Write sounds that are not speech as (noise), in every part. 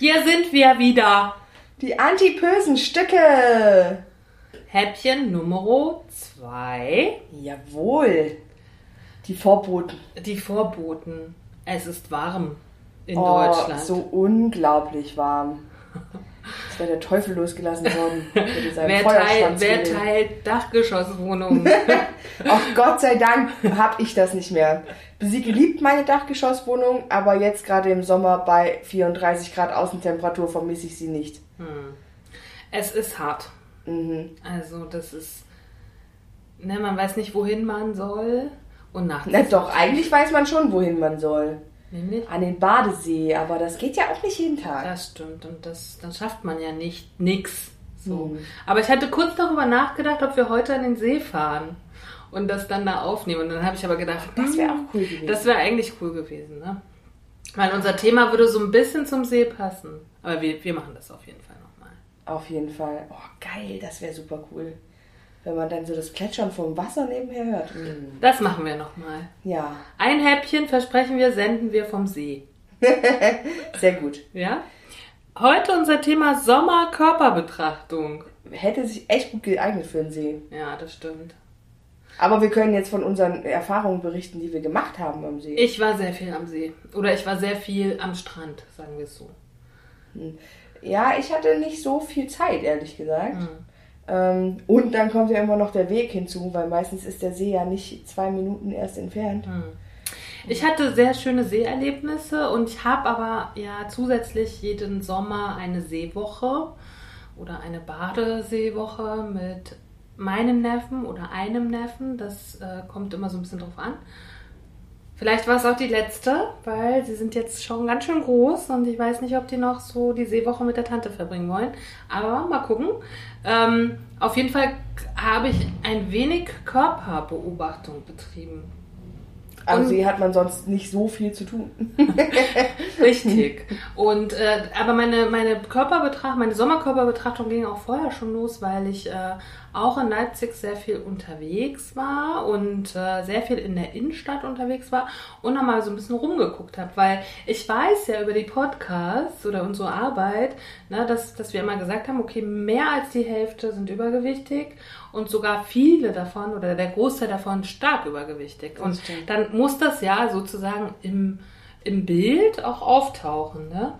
Hier sind wir wieder. Die antipösen Stücke. Häppchen Nummer 2. Jawohl. Die Vorboten. Die Vorboten. Es ist warm in oh, Deutschland. so unglaublich warm. Es wäre der Teufel losgelassen worden. (laughs) wer, teilt, wer teilt Dachgeschosswohnungen? (laughs) Ach Gott sei Dank habe ich das nicht mehr. Sie liebt meine Dachgeschosswohnung, aber jetzt gerade im Sommer bei 34 Grad Außentemperatur vermisse ich sie nicht. Hm. Es ist hart. Mhm. Also das ist, ne, man weiß nicht, wohin man soll. Und nachts. Na doch, eigentlich weiß man schon, wohin man soll. Nämlich? An den Badesee, aber das geht ja auch nicht jeden Tag. Das stimmt und das, das schafft man ja nicht, nix. So. Hm. Aber ich hatte kurz darüber nachgedacht, ob wir heute an den See fahren und das dann da aufnehmen. Und dann habe ich aber gedacht, Das wäre auch cool gewesen. Das wäre eigentlich cool gewesen, ne? Weil unser Thema würde so ein bisschen zum See passen. Aber wir, wir machen das auf jeden Fall nochmal. Auf jeden Fall. Oh, geil, das wäre super cool. Wenn man dann so das Plätschern vom Wasser nebenher hört. Mm. Das machen wir nochmal. Ja, Ein Häppchen, versprechen wir, senden wir vom See. (laughs) sehr gut. Ja? Heute unser Thema Sommerkörperbetrachtung. Hätte sich echt gut geeignet für den See. Ja, das stimmt. Aber wir können jetzt von unseren Erfahrungen berichten, die wir gemacht haben am See. Ich war sehr viel am See. Oder ich war sehr viel am Strand, sagen wir es so. ja, ich hatte nicht so viel Zeit, ehrlich gesagt. Hm. Ähm, und dann kommt ja immer noch der Weg hinzu, weil meistens ist der See ja nicht zwei Minuten erst entfernt. Ich hatte sehr schöne Seeerlebnisse und ich habe aber ja zusätzlich jeden Sommer eine Seewoche oder eine Badeseewoche mit meinem Neffen oder einem Neffen. Das äh, kommt immer so ein bisschen drauf an. Vielleicht war es auch die letzte, weil sie sind jetzt schon ganz schön groß und ich weiß nicht, ob die noch so die Seewoche mit der Tante verbringen wollen. Aber mal gucken. Ähm, auf jeden Fall habe ich ein wenig Körperbeobachtung betrieben. Am See hat man sonst nicht so viel zu tun. (laughs) Richtig. Und äh, aber meine meine Körperbetrachtung, meine Sommerkörperbetrachtung ging auch vorher schon los, weil ich äh, auch in Leipzig sehr viel unterwegs war und äh, sehr viel in der Innenstadt unterwegs war und nochmal so ein bisschen rumgeguckt habe, weil ich weiß ja über die Podcasts oder unsere Arbeit, ne, dass, dass wir immer gesagt haben, okay, mehr als die Hälfte sind übergewichtig und sogar viele davon oder der Großteil davon stark übergewichtig. Und dann muss das ja sozusagen im, im Bild auch auftauchen, ne?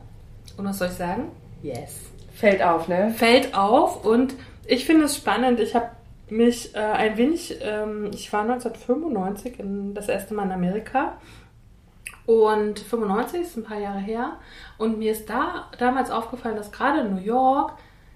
Und was soll ich sagen? Yes. Fällt auf, ne? Fällt auf und ich finde es spannend. Ich habe mich äh, ein wenig, ähm, ich war 1995 in, das erste Mal in Amerika und 95 ist ein paar Jahre her und mir ist da damals aufgefallen, dass gerade in New York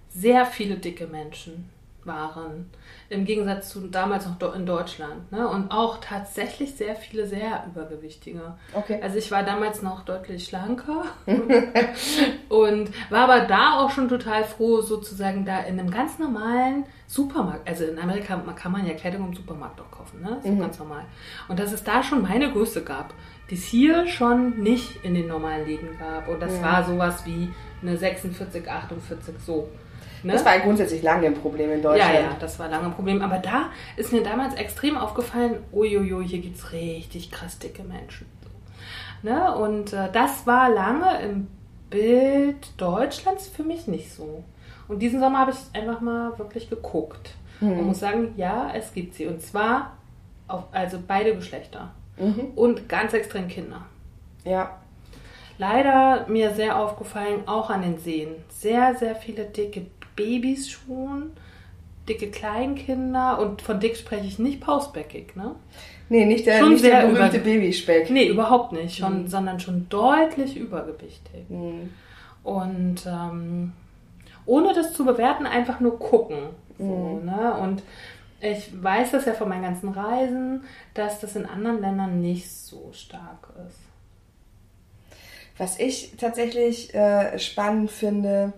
sehr viele dicke Menschen waren. Im Gegensatz zu damals noch in Deutschland. Ne? Und auch tatsächlich sehr viele sehr übergewichtige. Okay. Also ich war damals noch deutlich schlanker (laughs) und war aber da auch schon total froh, sozusagen da in einem ganz normalen Supermarkt, also in Amerika kann man ja Kleidung im Supermarkt auch kaufen, ne? Das ist ganz normal. Und dass es da schon meine Größe gab, die es hier schon nicht in den normalen Läden gab. Und das war sowas wie eine 46, 48, so. Ne? Das war grundsätzlich lange ein Problem in Deutschland. Ja, ja, das war lange ein Problem. Aber da ist mir damals extrem aufgefallen, uiuiui, hier gibt es richtig krass dicke Menschen. Ne? Und äh, das war lange im Bild Deutschlands für mich nicht so. Und diesen Sommer habe ich einfach mal wirklich geguckt. Und muss sagen, ja, es gibt sie. Und zwar auf also beide Geschlechter. Und ganz extrem Kinder. Ja. Leider mir sehr aufgefallen, auch an den Seen. Sehr, sehr viele dicke Babys schon, dicke Kleinkinder und von dick spreche ich nicht pausbäckig, ne? Nee, nicht der, Schon nicht der berühmte Babyspeck. Nee, überhaupt nicht, schon, sondern schon deutlich übergewichtig. Und ähm, ohne das zu bewerten, einfach nur gucken. So, ne? Und ich weiß das ja von meinen ganzen Reisen, dass das in anderen Ländern nicht so stark ist. Was ich tatsächlich äh, spannend finde,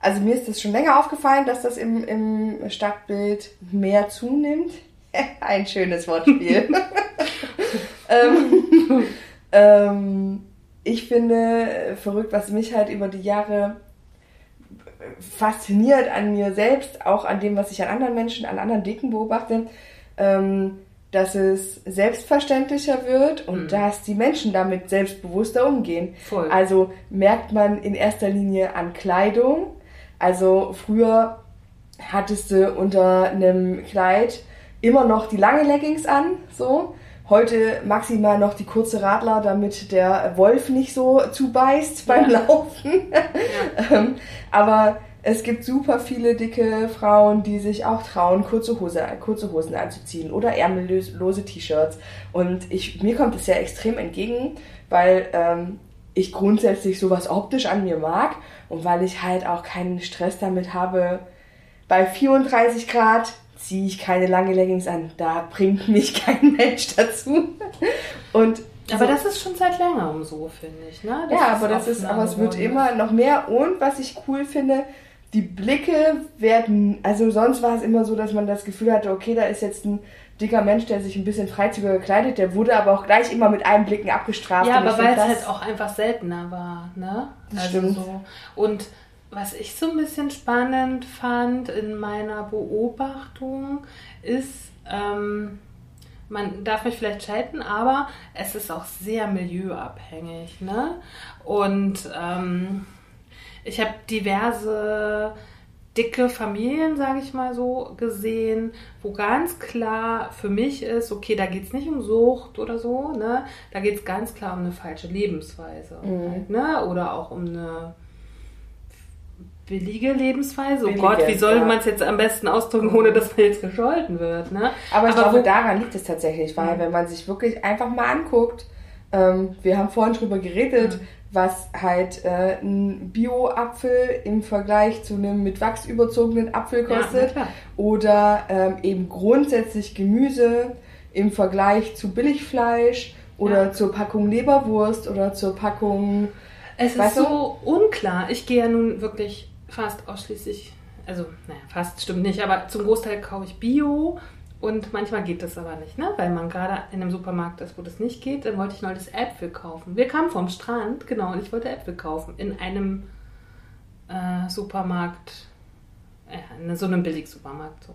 also mir ist das schon länger aufgefallen, dass das im, im Stadtbild mehr zunimmt. (laughs) Ein schönes Wortspiel. (laughs) ähm, ähm, ich finde verrückt, was mich halt über die Jahre fasziniert an mir selbst, auch an dem, was ich an anderen Menschen, an anderen Dicken beobachte, ähm, dass es selbstverständlicher wird und mhm. dass die Menschen damit selbstbewusster umgehen. Voll. Also merkt man in erster Linie an Kleidung. Also früher hattest du unter einem Kleid immer noch die lange Leggings an, so. Heute maximal noch die kurze Radler, damit der Wolf nicht so zubeißt beim ja. Laufen. Ja. (laughs) Ähm, aber es gibt super viele dicke Frauen, die sich auch trauen, kurze, Hose, kurze Hosen anzuziehen oder ärmellose T-Shirts. Und ich, mir kommt es ja extrem entgegen, weil ähm, ich grundsätzlich sowas optisch an mir mag und weil ich halt auch keinen Stress damit habe, bei 34 Grad ziehe ich keine lange Leggings an. Da bringt mich (laughs) kein Mensch dazu. Und aber so. das ist schon seit längerem so, finde ich. Ne? ja, aber das ist, aber es wird immer noch mehr. Und was ich cool finde, die Blicke werden, also sonst war es immer so, dass man das Gefühl hatte, okay, da ist jetzt ein dicker Mensch, der sich ein bisschen freizügiger gekleidet, der wurde aber auch gleich immer mit einem Blicken abgestraft. Ja, aber weil es halt auch einfach seltener war, ne? Das also stimmt. So. Und was ich so ein bisschen spannend fand in meiner Beobachtung ist, ähm, man darf mich vielleicht schalten, aber es ist auch sehr milieuabhängig. Ne? Und ähm, ich habe diverse dicke Familien, sage ich mal so, gesehen, wo ganz klar für mich ist, okay, da geht es nicht um Sucht oder so, ne? Da geht es ganz klar um eine falsche Lebensweise. Mhm. Halt, ne? Oder auch um eine billige Lebensweise. Oh Gott, wie soll ja. man es jetzt am besten ausdrücken, ohne dass man jetzt gescholten wird? Ne? Aber ich Aber glaube, daran liegt es tatsächlich, weil mhm. wenn man sich wirklich einfach mal anguckt, ähm, wir haben vorhin drüber geredet, mhm. Was halt äh, ein Bio-Apfel im Vergleich zu einem mit Wachs überzogenen Apfel kostet. Ja, oder ähm, eben grundsätzlich Gemüse im Vergleich zu Billigfleisch oder ja. zur Packung Leberwurst oder zur Packung. Es ist so du? unklar. Ich gehe ja nun wirklich fast ausschließlich, also naja, fast stimmt nicht, aber zum Großteil kaufe ich Bio und manchmal geht das aber nicht, ne? weil man gerade in einem Supermarkt ist, wo das nicht geht. Dann wollte ich neulich Äpfel kaufen. Wir kamen vom Strand, genau, und ich wollte Äpfel kaufen in einem äh, Supermarkt, äh, in so einem Billigsupermarkt. So.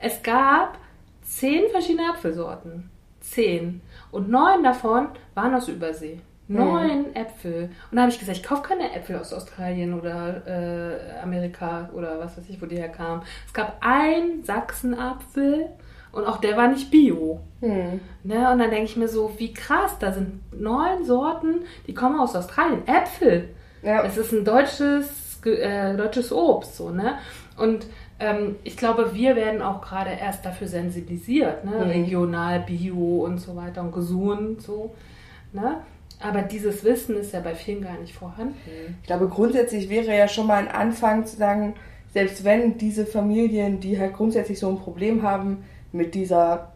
Es gab zehn verschiedene Apfelsorten. Zehn. Und neun davon waren aus Übersee. Neun mhm. Äpfel. Und da habe ich gesagt, ich kaufe keine Äpfel aus Australien oder äh, Amerika oder was weiß ich, wo die herkamen. Es gab einen Sachsenapfel und auch der war nicht bio. Mhm. Ne? Und dann denke ich mir so, wie krass, da sind neun Sorten, die kommen aus Australien. Äpfel. Ja. Es ist ein deutsches, äh, deutsches Obst. So, ne? Und ähm, ich glaube, wir werden auch gerade erst dafür sensibilisiert. Ne? Mhm. Regional, bio und so weiter und gesund. So, ne? Aber dieses Wissen ist ja bei vielen gar nicht vorhanden. Ich glaube, grundsätzlich wäre ja schon mal ein Anfang zu sagen, selbst wenn diese Familien, die halt grundsätzlich so ein Problem haben mit dieser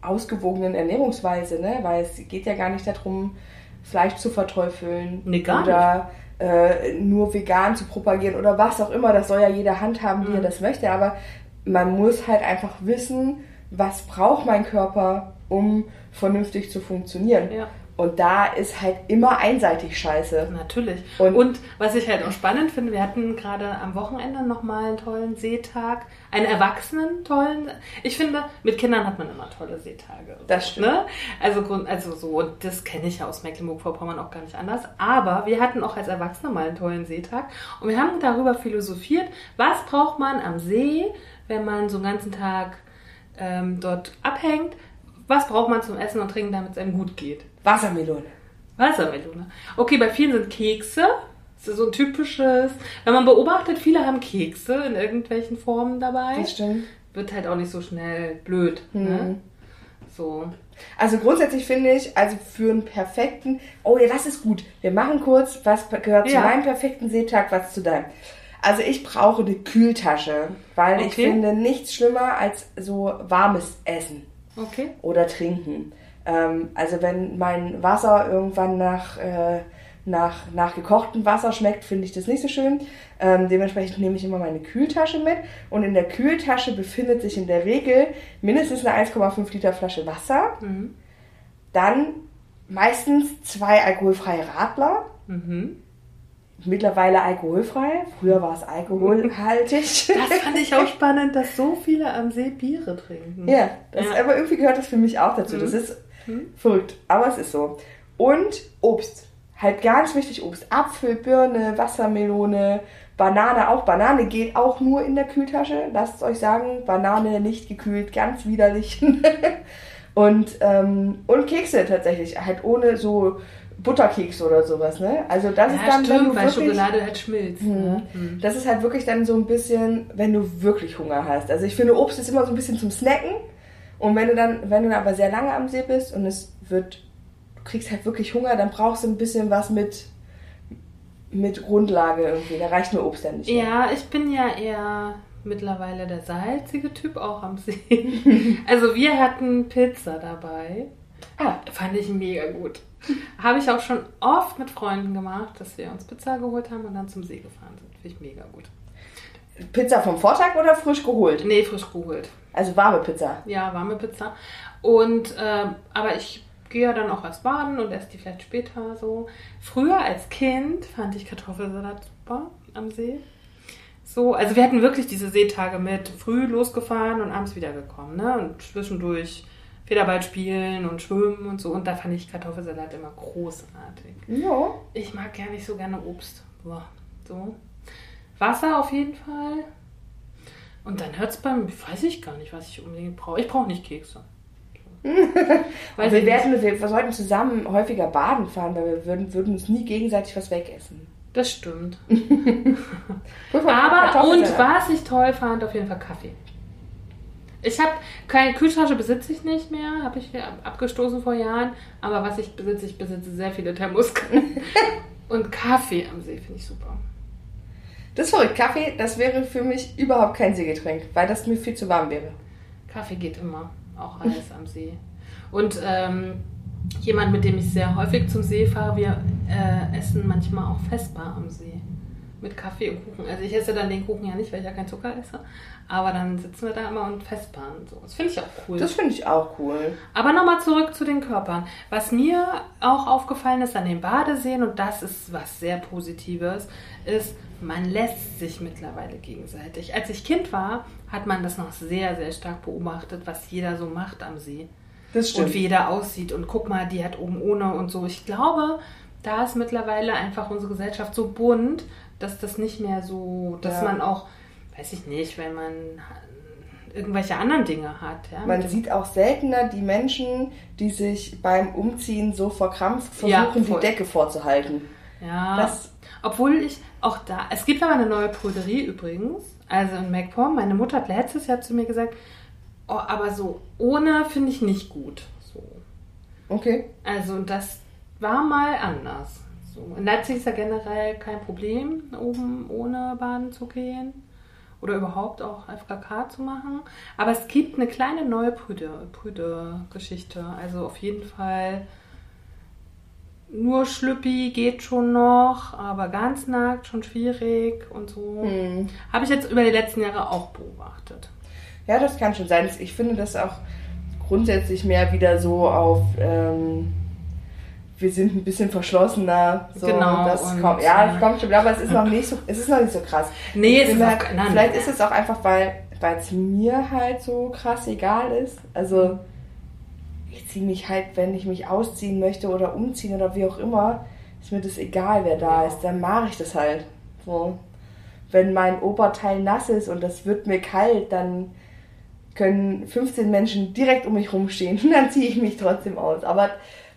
ausgewogenen Ernährungsweise, ne? weil es geht ja gar nicht darum, Fleisch zu verteufeln nee, oder äh, nur vegan zu propagieren oder was auch immer. Das soll ja jeder handhaben, wie mhm. er das möchte. Aber man muss halt einfach wissen, was braucht mein Körper, um vernünftig zu funktionieren. Ja. Und da ist halt immer einseitig scheiße. Natürlich. Und, und, was ich halt auch spannend finde, wir hatten gerade am Wochenende nochmal einen tollen Seetag. Einen erwachsenen tollen. Ich finde, mit Kindern hat man immer tolle Seetage. Das stimmt. Ne? Also, also so, und das kenne ich ja aus Mecklenburg-Vorpommern auch gar nicht anders. Aber wir hatten auch als Erwachsene mal einen tollen Seetag. Und wir haben darüber philosophiert, was braucht man am See, wenn man so einen ganzen Tag ähm, dort abhängt. Was braucht man zum Essen und Trinken, damit es einem gut geht? Wassermelone. Wassermelone. Okay, bei vielen sind Kekse. Das ist so ein typisches. Wenn man beobachtet, viele haben Kekse in irgendwelchen Formen dabei. Das stimmt. Wird halt auch nicht so schnell blöd. Mhm. Ne? So. Also grundsätzlich finde ich, also für einen perfekten, oh ja, das ist gut. Wir machen kurz, was gehört ja. zu meinem perfekten Seetag, was zu deinem. Also ich brauche eine Kühltasche, weil okay. ich finde nichts schlimmer als so warmes Essen. Okay. Oder Trinken. Ähm, also wenn mein Wasser irgendwann nach äh, nach, nach gekochtem Wasser schmeckt, finde ich das nicht so schön. Ähm, dementsprechend nehme ich immer meine Kühltasche mit. Und in der Kühltasche befindet sich in der Regel mindestens eine 1,5 Liter Flasche Wasser. Mhm. Dann meistens zwei alkoholfreie Radler. Mhm. Mittlerweile alkoholfrei. Früher war es alkoholhaltig. (laughs) Das fand ich auch spannend, dass so viele am See Biere trinken. Ja, das, ja. aber irgendwie gehört das für mich auch dazu. Mhm. Das ist mhm. verrückt, aber es ist so. Und Obst. Halt ganz wichtig Obst. Apfel, Birne, Wassermelone, Banane auch. Banane geht auch nur in der Kühltasche. Lasst es euch sagen, Banane nicht gekühlt, ganz widerlich. (laughs) und, ähm, und Kekse tatsächlich. Halt ohne so Butterkeks oder sowas, ne? Also das ja, ist dann, stimmt, wenn du weil wirklich, Schokolade halt schmilzt. Mh, ne? Mhm. Das ist halt wirklich dann so ein bisschen, wenn du wirklich Hunger hast. Also ich finde, Obst ist immer so ein bisschen zum Snacken. Und wenn du dann, wenn du dann aber sehr lange am See bist und es wird, du kriegst halt wirklich Hunger, dann brauchst du ein bisschen was mit, mit Grundlage irgendwie. Da reicht mir Obst dann nicht. Mehr. Ja, ich bin ja eher mittlerweile der salzige Typ auch am See. (laughs) also wir hatten Pizza dabei. Ah. Fand ich mega gut. Habe ich auch schon oft mit Freunden gemacht, dass wir uns Pizza geholt haben und dann zum See gefahren sind. Finde ich mega gut. Pizza vom Vortag oder frisch geholt? Nee, frisch geholt. Also warme Pizza. Ja, warme Pizza. Und äh, aber ich gehe ja dann auch erst baden und esse die vielleicht später so. Früher als Kind fand ich Kartoffelsalat super am See. So, also wir hatten wirklich diese Seetage mit früh losgefahren und abends wiedergekommen, ne? Und zwischendurch Federball spielen und schwimmen und so. Und da fand ich Kartoffelsalat immer großartig. Ja. Ich mag gar nicht so gerne Obst. Boah, so. Wasser auf jeden Fall. Und dann hört es beim, weiß ich gar nicht, was ich unbedingt brauche. Ich brauche nicht Kekse. (laughs) weil wir, werden, wir, wir sollten zusammen häufiger baden fahren, weil wir würden, würden uns nie gegenseitig was wegessen. Das stimmt. (laughs) Aber und was ich toll fand, auf jeden Fall Kaffee. Ich habe keine Kühltasche besitze ich nicht mehr, habe ich abgestoßen vor Jahren. Aber was ich besitze, ich besitze sehr viele Thermoskannen. (laughs) und Kaffee am See finde ich super. Das ist verrückt. Kaffee, das wäre für mich überhaupt kein Seegetränk, weil das mir viel zu warm wäre. Kaffee geht immer, auch alles am See. Und ähm, jemand, mit dem ich sehr häufig zum See fahre, wir äh, essen manchmal auch Festbar am See mit Kaffee und Kuchen. Also ich esse dann den Kuchen ja nicht, weil ich ja keinen Zucker esse. Aber dann sitzen wir da immer und festbahnen. So. Das finde ich auch cool. Das finde ich auch cool. Aber nochmal zurück zu den Körpern. Was mir auch aufgefallen ist an den Badeseen, und das ist was sehr Positives, ist, man lässt sich mittlerweile gegenseitig. Als ich Kind war, hat man das noch sehr, sehr stark beobachtet, was jeder so macht am See. Das stimmt. Und wie jeder aussieht. Und guck mal, die hat oben ohne und so. Ich glaube, da ist mittlerweile einfach unsere Gesellschaft so bunt, dass das nicht mehr so, dass ja. man auch, weiß ich nicht, wenn man irgendwelche anderen Dinge hat. Ja, man sieht auch seltener die Menschen, die sich beim Umziehen so verkrampft versuchen, ja, die Decke vorzuhalten. Ja, das, obwohl ich auch da, es gibt aber eine neue Prüderie übrigens, also in MacPom. Meine Mutter hat letztes Jahr zu mir gesagt, oh, aber so ohne finde ich nicht gut. So. Okay. Also das war mal anders. So. In Leipzig ist ja generell kein Problem, oben ohne Bahn zu gehen oder überhaupt auch FKK zu machen. Aber es gibt eine kleine neue Brüde-Geschichte. Also auf jeden Fall nur Schlüppi geht schon noch, aber ganz nackt schon schwierig und so. Hm. Habe ich jetzt über die letzten Jahre auch beobachtet. Ja, das kann schon sein. Ich finde das auch grundsätzlich mehr wieder so auf. Ähm wir sind ein bisschen verschlossener. So, genau. Das kommt, ja, das kommt schon, aber es ist noch nicht so, es ist noch nicht so krass. Nee, es ist halt, auch, nein, Vielleicht nein. ist es auch einfach, weil es mir halt so krass egal ist. Also ich ziehe mich halt, wenn ich mich ausziehen möchte oder umziehen oder wie auch immer, ist mir das egal, wer da ist. Dann mache ich das halt. So. Wenn mein Oberteil nass ist und das wird mir kalt, dann können 15 Menschen direkt um mich rumstehen. (laughs) Dann ziehe ich mich trotzdem aus. Aber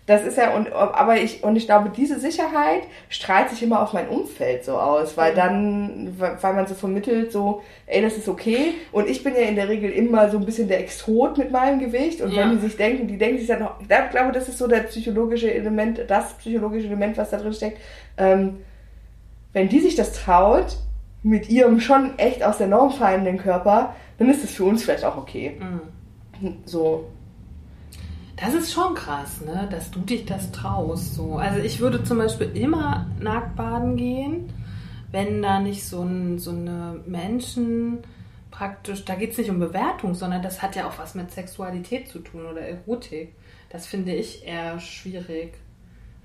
das ist ja, und, aber ich, und ich glaube, diese Sicherheit strahlt sich immer auf mein Umfeld so aus, weil mhm. dann, weil man so vermittelt, so, ey, das ist okay. Und ich bin ja in der Regel immer so ein bisschen der Extrot mit meinem Gewicht. Und ja. wenn die sich denken, die denken sich dann, ich glaube, das ist so der psychologische Element, das psychologische Element, was da drin steckt. Ähm, wenn die sich das traut, mit ihrem schon echt aus der Norm fallenden Körper, dann ist das für uns vielleicht auch okay. Mhm. So, Das ist schon krass, ne? dass du dich das traust. So. Also ich würde zum Beispiel immer nackt baden gehen, wenn da nicht so, ein, so eine Menschen praktisch, da geht es nicht um Bewertung, sondern das hat ja auch was mit Sexualität zu tun oder Erotik. Das finde ich eher schwierig.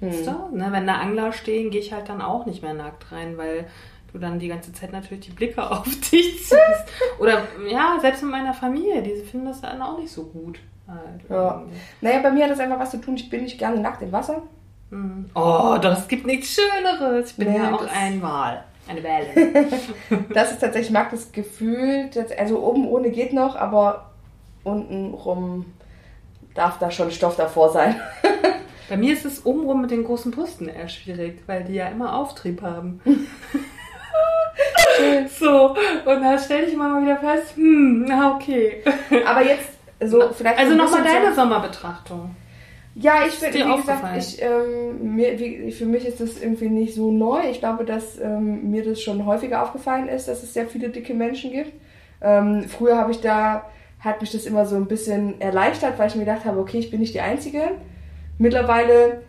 Hm. Weißt du? Ne, wenn da Angler stehen, gehe ich halt dann auch nicht mehr nackt rein, weil du dann die ganze Zeit natürlich die Blicke (laughs) auf dich ziehst. Oder ja, selbst in meiner Familie, die finden das dann auch nicht so gut. Halt. Ja. Naja, bei mir hat das einfach was zu tun, ich bin nicht gerne nackt im Wasser. Mhm. Oh, das gibt nichts Schöneres. Ich bin nee, ja auch ein Wal. Eine Welle. (laughs) das ist tatsächlich, ich mag das Gefühl, also oben ohne geht noch, aber unten rum darf da schon Stoff davor sein. (laughs) Bei mir ist es obenrum mit den großen Brüsten eher schwierig, weil die ja immer Auftrieb haben. (laughs) so, und da stelle ich immer mal wieder fest, hm, na okay. Aber jetzt so vielleicht. Also nochmal deine Sommerbetrachtung. Ja, ich bin, wie gesagt, ich, ähm, mir, wie, für mich ist das irgendwie nicht so neu. Ich glaube, dass ähm, mir das schon häufiger aufgefallen ist, dass es sehr viele dicke Menschen gibt. Ähm, früher habe ich da, hat mich das immer so ein bisschen erleichtert, weil ich mir gedacht habe, okay, ich bin nicht die Einzige. Mittlerweile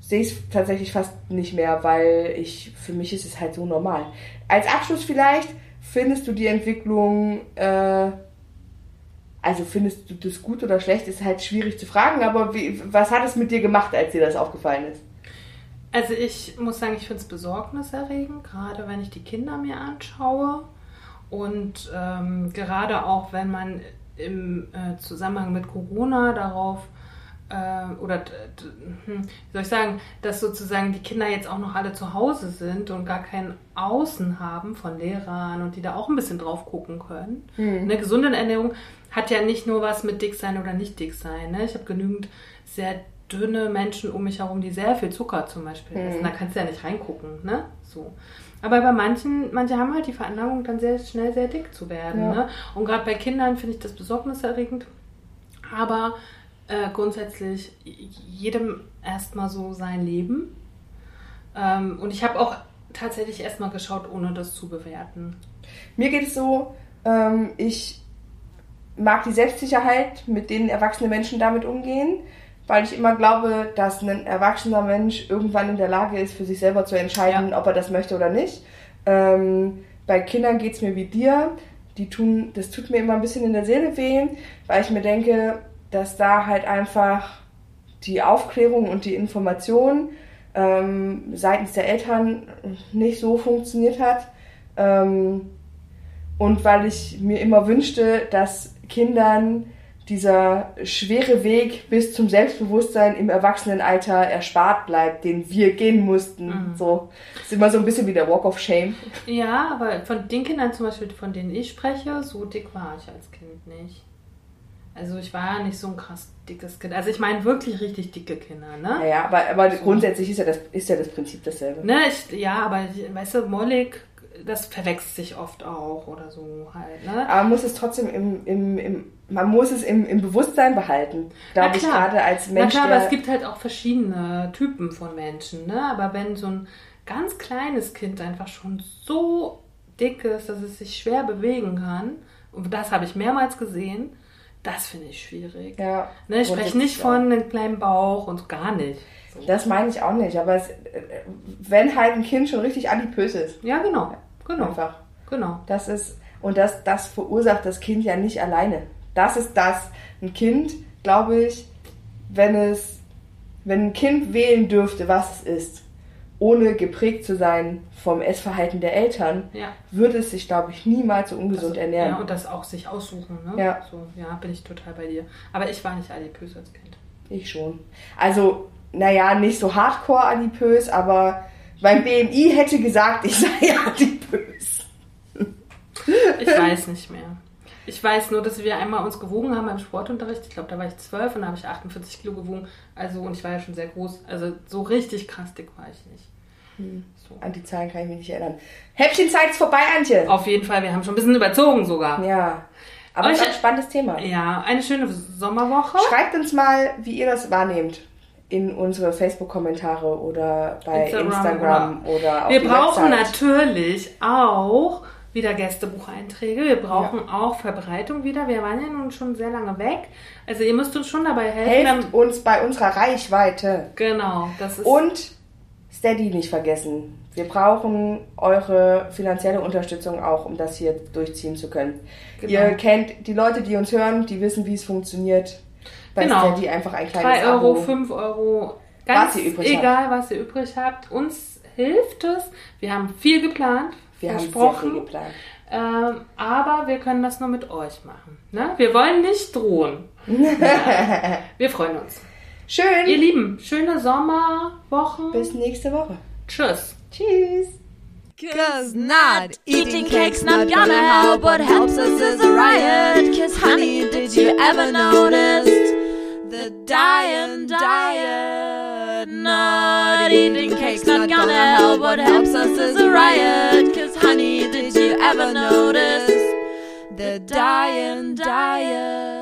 sehe ich es tatsächlich fast nicht mehr, weil ich, für mich ist es halt so normal. Als Abschluss vielleicht, findest du die Entwicklung, äh, also findest du das gut oder schlecht, ist halt schwierig zu fragen, aber wie, was hat es mit dir gemacht, als dir das aufgefallen ist? Also ich muss sagen, ich finde es besorgniserregend, gerade wenn ich die Kinder mir anschaue und ähm, gerade auch wenn man im äh, Zusammenhang mit Corona darauf oder hm, wie soll ich sagen, dass sozusagen die Kinder jetzt auch noch alle zu Hause sind und gar kein Außen haben von Lehrern und die da auch ein bisschen drauf gucken können. Mhm. Eine gesunde Ernährung hat ja nicht nur was mit dick sein oder nicht dick sein. Ne? Ich habe genügend sehr dünne Menschen um mich herum, die sehr viel Zucker zum Beispiel mhm. essen. Da kannst du ja nicht reingucken. Ne? So. Aber bei manchen, manche haben halt die Veranlagung, dann sehr schnell sehr dick zu werden. Ja. Ne? Und gerade bei Kindern finde ich das besorgniserregend. Aber äh, grundsätzlich jedem erstmal so sein Leben. Ähm, und ich habe auch tatsächlich erstmal geschaut, ohne das zu bewerten. Mir geht es so, ähm, ich mag die Selbstsicherheit, mit denen erwachsene Menschen damit umgehen, weil ich immer glaube, dass ein erwachsener Mensch irgendwann in der Lage ist, für sich selber zu entscheiden, ja. ob er das möchte oder nicht. Ähm, bei Kindern geht es mir wie dir. Die tun, das tut mir immer ein bisschen in der Seele weh, weil ich mir denke, dass da halt einfach die Aufklärung und die Information ähm, seitens der Eltern nicht so funktioniert hat. Ähm, und weil ich mir immer wünschte, dass Kindern dieser schwere Weg bis zum Selbstbewusstsein im Erwachsenenalter erspart bleibt, den wir gehen mussten. Mhm. So ist immer so ein bisschen wie der Walk of Shame. Ja, aber von den Kindern zum Beispiel, von denen ich spreche, so dick war ich als Kind nicht. Also ich war ja nicht so ein krass dickes Kind. Also ich meine wirklich richtig dicke Kinder, ne? Ja, aber, aber so. grundsätzlich ist ja, das, ist ja das Prinzip dasselbe. Ne, ich, ja, aber weißt du, mollig, das verwechselt sich oft auch oder so halt, ne? Aber man muss es trotzdem im, im, im man muss es im, im Bewusstsein behalten, glaube ich, gerade als Mensch. Na klar, aber es gibt halt auch verschiedene Typen von Menschen, ne? Aber wenn so ein ganz kleines Kind einfach schon so dick ist, dass es sich schwer bewegen kann, und das habe ich mehrmals gesehen, das finde ich schwierig. Ja. Ne, ich spreche nicht von einem kleinen Bauch und gar nicht. So. Das meine ich auch nicht, aber es, wenn halt ein Kind schon richtig adipös ist. Ja, genau. Genau. Einfach. Genau. Das ist, und das, das verursacht das Kind ja nicht alleine. Das ist das. Ein Kind, glaube ich, wenn es, wenn ein Kind wählen dürfte, was es ist, ohne geprägt zu sein vom Essverhalten der Eltern, ja. würde es sich, glaube ich, niemals so ungesund das, ernähren. Ja, und das auch sich aussuchen. Ne? Ja. So, ja, bin ich total bei dir. Aber ich war nicht adipös als Kind. Ich schon. Also, naja, nicht so hardcore adipös, aber beim BMI hätte gesagt, ich sei (laughs) adipös. Ich weiß nicht mehr. Ich weiß nur, dass wir einmal uns gewogen haben beim Sportunterricht. Ich glaube, da war ich zwölf und da habe ich 48 Kilo gewogen. Also, und ich war ja schon sehr groß. Also, so richtig krass dick war ich nicht. Hm. So. An die Zahlen kann ich mich nicht erinnern. Häppchenzeit ist vorbei, Antje. Auf jeden Fall, wir haben schon ein bisschen überzogen sogar. Ja. Aber es ist ein spannendes Thema. Ja, eine schöne Sommerwoche. Schreibt uns mal, wie ihr das wahrnehmt. In unsere Facebook-Kommentare oder bei Instagram, Instagram oder, auf Wir brauchen Website. natürlich auch wieder Gästebucheinträge. Wir brauchen ja. auch Verbreitung wieder. Wir waren ja nun schon sehr lange weg. Also ihr müsst uns schon dabei helfen. Helft uns bei unserer Reichweite. Genau. Das ist Und Steady nicht vergessen. Wir brauchen eure finanzielle Unterstützung auch, um das hier durchziehen zu können. Genau. Ihr kennt die Leute, die uns hören, die wissen, wie es funktioniert. Bei genau. Steady einfach ein kleines 3 Euro, Abo. 5 Euro, ganz was egal, habt. was ihr übrig habt. Uns hilft es. Wir haben viel geplant wir versprochen. haben sehr viel geplant. Ähm, aber wir können das nur mit euch machen. Ne? Wir wollen nicht drohen. (laughs) wir freuen uns. Schön. Ihr Lieben, schöne Sommerwochen. Bis nächste Woche. Tschüss. Tschüss. Cause not eating cake's not gonna help. What helps us is a riot. Cause honey, did you ever notice the dying diet? Not eating cake's not gonna help. What helps us is a riot. Cause honey, did you ever notice the dying diet?